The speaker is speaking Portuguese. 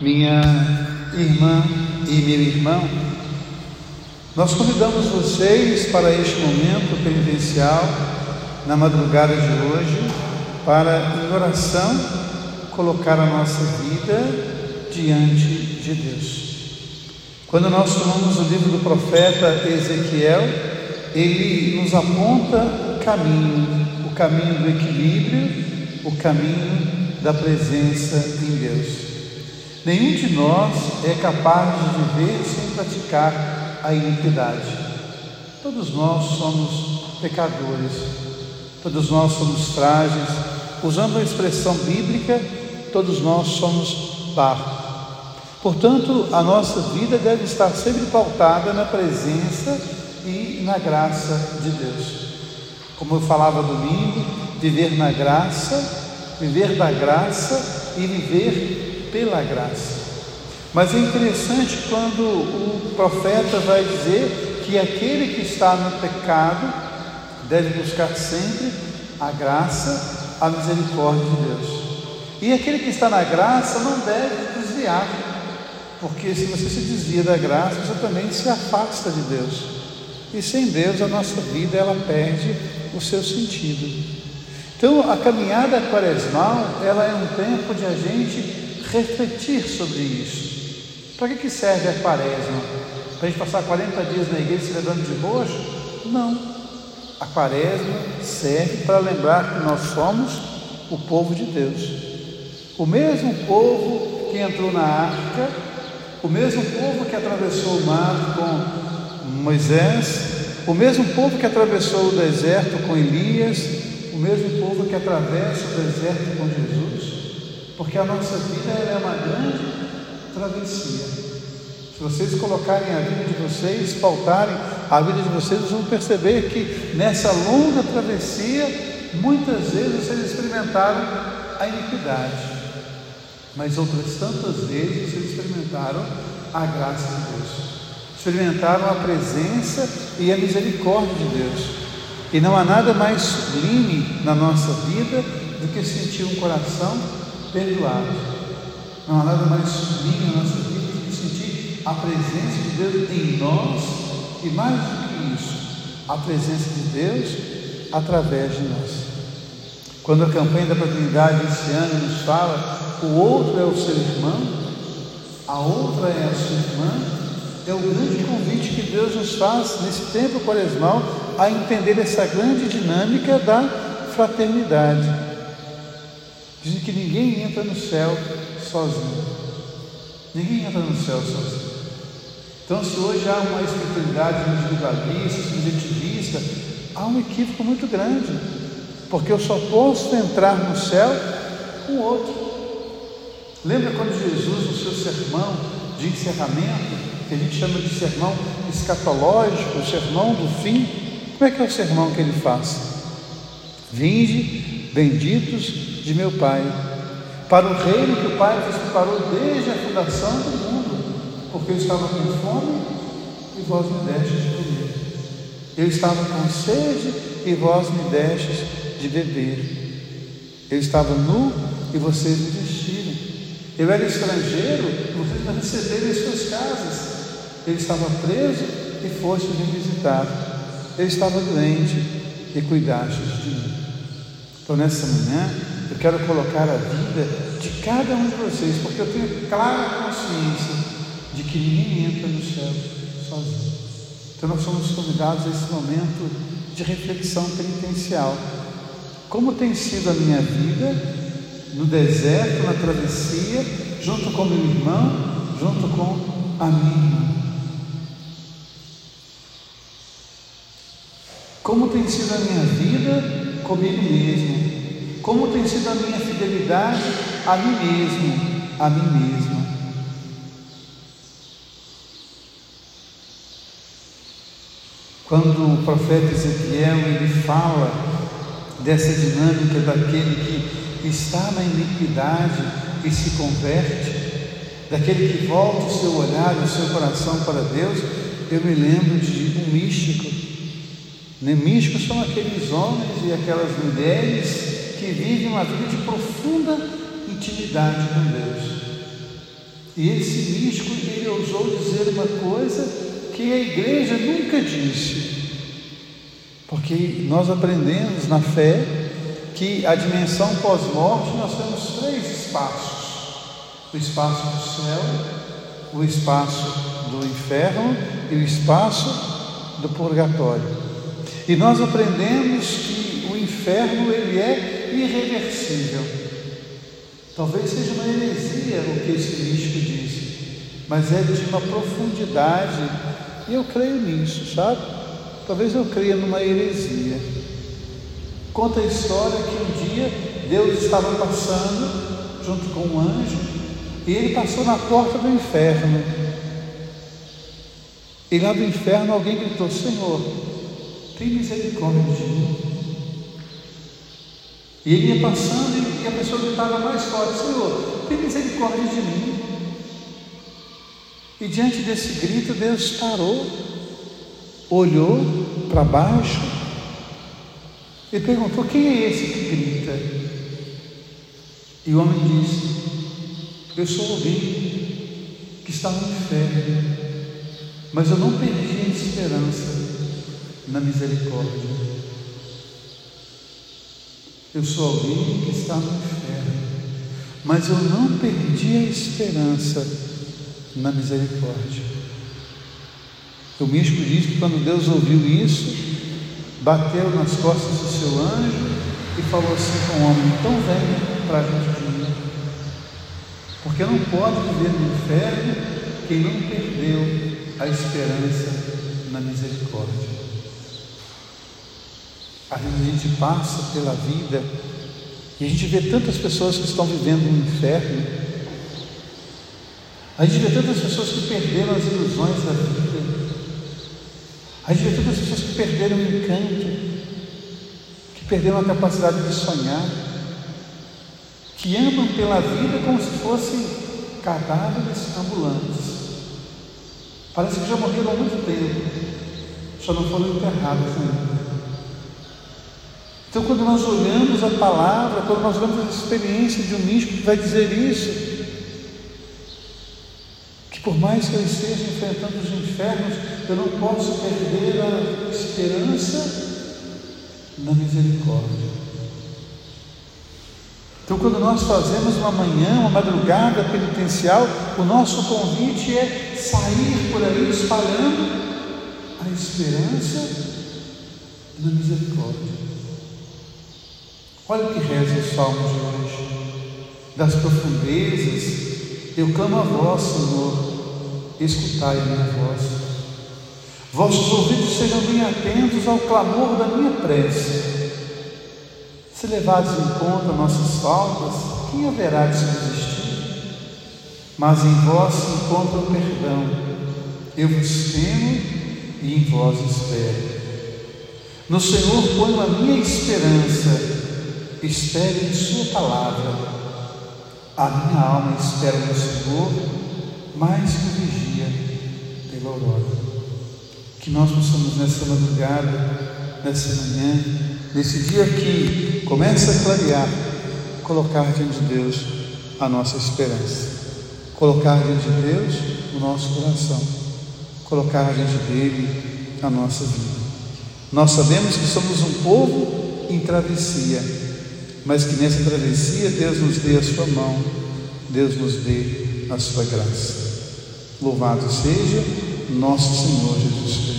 minha irmã e meu irmão, nós convidamos vocês para este momento penitencial, na madrugada de hoje, para, em oração, colocar a nossa vida diante de Deus. Quando nós tomamos o livro do profeta Ezequiel, ele nos aponta o caminho, o caminho do equilíbrio, o caminho da presença em Deus. Nenhum de nós é capaz de viver sem praticar a iniquidade. Todos nós somos pecadores, todos nós somos frágeis. Usando a expressão bíblica, todos nós somos barro. Portanto, a nossa vida deve estar sempre pautada na presença e na graça de Deus. Como eu falava domingo, viver na graça, viver da graça e viver pela graça. Mas é interessante quando o profeta vai dizer que aquele que está no pecado deve buscar sempre a graça, a misericórdia de Deus. E aquele que está na graça não deve desviar, porque se você se desvia da graça, você também se afasta de Deus. E sem Deus a nossa vida ela perde o seu sentido. Então a caminhada quaresmal ela é um tempo de a gente refletir sobre isso. Para que, serve a quaresma? Para a gente passar 40 dias na igreja se levando de roxo? Não. A quaresma serve para lembrar que nós somos o povo de Deus. O mesmo povo que entrou na arca, o mesmo povo que atravessou o mar com Moisés, o mesmo povo que atravessou o deserto com Elias, o mesmo povo que atravessa o deserto com Jesus porque a nossa vida é uma grande travessia. Se vocês colocarem a vida de vocês, pautarem a vida de vocês, vocês vão perceber que nessa longa travessia, muitas vezes vocês experimentaram a iniquidade, mas outras tantas vezes vocês experimentaram a graça de Deus, experimentaram a presença e a misericórdia de Deus. E não há nada mais sublime na nossa vida do que sentir um coração perdoado. Não há nada mais sublime na nossa vida do que sentir a presença de Deus em nós e mais do que isso, a presença de Deus através de nós. Quando a campanha da paternidade esse ano nos fala o outro é o seu irmão, a outra é a sua irmã, é o grande convite que Deus nos faz nesse tempo quaresmal a entender essa grande dinâmica da fraternidade. Dizem que ninguém entra no céu sozinho. Ninguém entra no céu sozinho. Então, se hoje há uma espiritualidade individualista, subjetivista, há um equívoco muito grande, porque eu só posso entrar no céu com outro. Lembra quando Jesus, no seu sermão de encerramento, que a gente chama de sermão escatológico, o sermão do fim, como é que é o sermão que ele faz? Vinde, benditos de meu Pai, para o reino que o Pai vos preparou desde a fundação do mundo, porque eu estava com fome e vós me destes de comer. Eu estava com sede e vós me destes de beber. Eu estava nu e vocês me vestiram. Eu era estrangeiro e vocês me receberam em suas casas. Eu estava preso e foste me visitar. Eu estava doente e cuidastes de mim. Então, nessa manhã, eu quero colocar a vida de cada um de vocês, porque eu tenho clara consciência de que ninguém entra no céu sozinho. Então nós somos convidados a esse momento de reflexão penitencial. Como tem sido a minha vida no deserto, na travessia, junto com meu irmão, junto com a minha irmã? Como tem sido a minha vida comigo mesmo, como tem sido a minha fidelidade a mim mesmo, a mim mesma. Quando o profeta Ezequiel ele fala dessa dinâmica daquele que está na iniquidade e se converte, daquele que volta o seu olhar, o seu coração para Deus, eu me lembro de um místico. Né? Místicos são aqueles homens e aquelas mulheres que vive uma vida de profunda intimidade com Deus. E esse místico, ele ousou dizer uma coisa que a igreja nunca disse. Porque nós aprendemos na fé que a dimensão pós-morte nós temos três espaços: o espaço do céu, o espaço do inferno e o espaço do purgatório. E nós aprendemos que o inferno ele é irreversível. Talvez seja uma heresia o que esse místico disse, mas é de uma profundidade, e eu creio nisso, sabe? Talvez eu creia numa heresia. Conta a história que um dia Deus estava passando junto com um anjo e ele passou na porta do inferno. E lá do inferno alguém gritou: Senhor, tem misericórdia de mim. E ele ia passando e a pessoa gritava mais forte: Senhor, tem misericórdia de mim. E diante desse grito, Deus parou, olhou para baixo e perguntou: Quem é esse que grita? E o homem disse: Eu sou alguém que está no inferno, mas eu não perdi a esperança na misericórdia. Eu sou alguém que está no inferno, mas eu não perdi a esperança na misericórdia. O místico diz que quando Deus ouviu isso, bateu nas costas do seu anjo e falou assim com o homem: então venha para junto de mim. Porque não pode viver no inferno quem não perdeu a esperança na misericórdia. A gente passa pela vida e a gente vê tantas pessoas que estão vivendo um inferno. A gente vê tantas pessoas que perderam as ilusões da vida. A gente vê tantas pessoas que perderam o encanto, que perderam a capacidade de sonhar, que andam pela vida como se fossem cadáveres ambulantes. Parece que já morreram há muito tempo, só não foram enterrados ainda. Então, quando nós olhamos a palavra, quando nós olhamos a experiência de um místico que vai dizer isso, que por mais que eu esteja enfrentando os infernos, eu não posso perder a esperança na misericórdia. Então, quando nós fazemos uma manhã, uma madrugada penitencial, o nosso convite é sair por aí espalhando a esperança na misericórdia. Olha o que reza o salmo de hoje. Das profundezas, eu clamo a vós, Senhor, escutai a minha voz. Vossos ouvidos sejam bem atentos ao clamor da minha prece. Se levados em conta nossas faltas, quem haverá de subsistir? Mas em vós se encontra o perdão. Eu vos temo e em vós espero. No Senhor ponho a minha esperança espere em Sua palavra. A minha alma espera no Senhor, mais que o vigia pela aurora. Que nós possamos nessa madrugada, nessa manhã, nesse dia que começa a clarear, colocar diante de Deus a nossa esperança, colocar diante de Deus o nosso coração, colocar diante dele a nossa vida. Nós sabemos que somos um povo em travessia mas que nessa travessia Deus nos dê a sua mão, Deus nos dê a sua graça. Louvado seja nosso Senhor Jesus.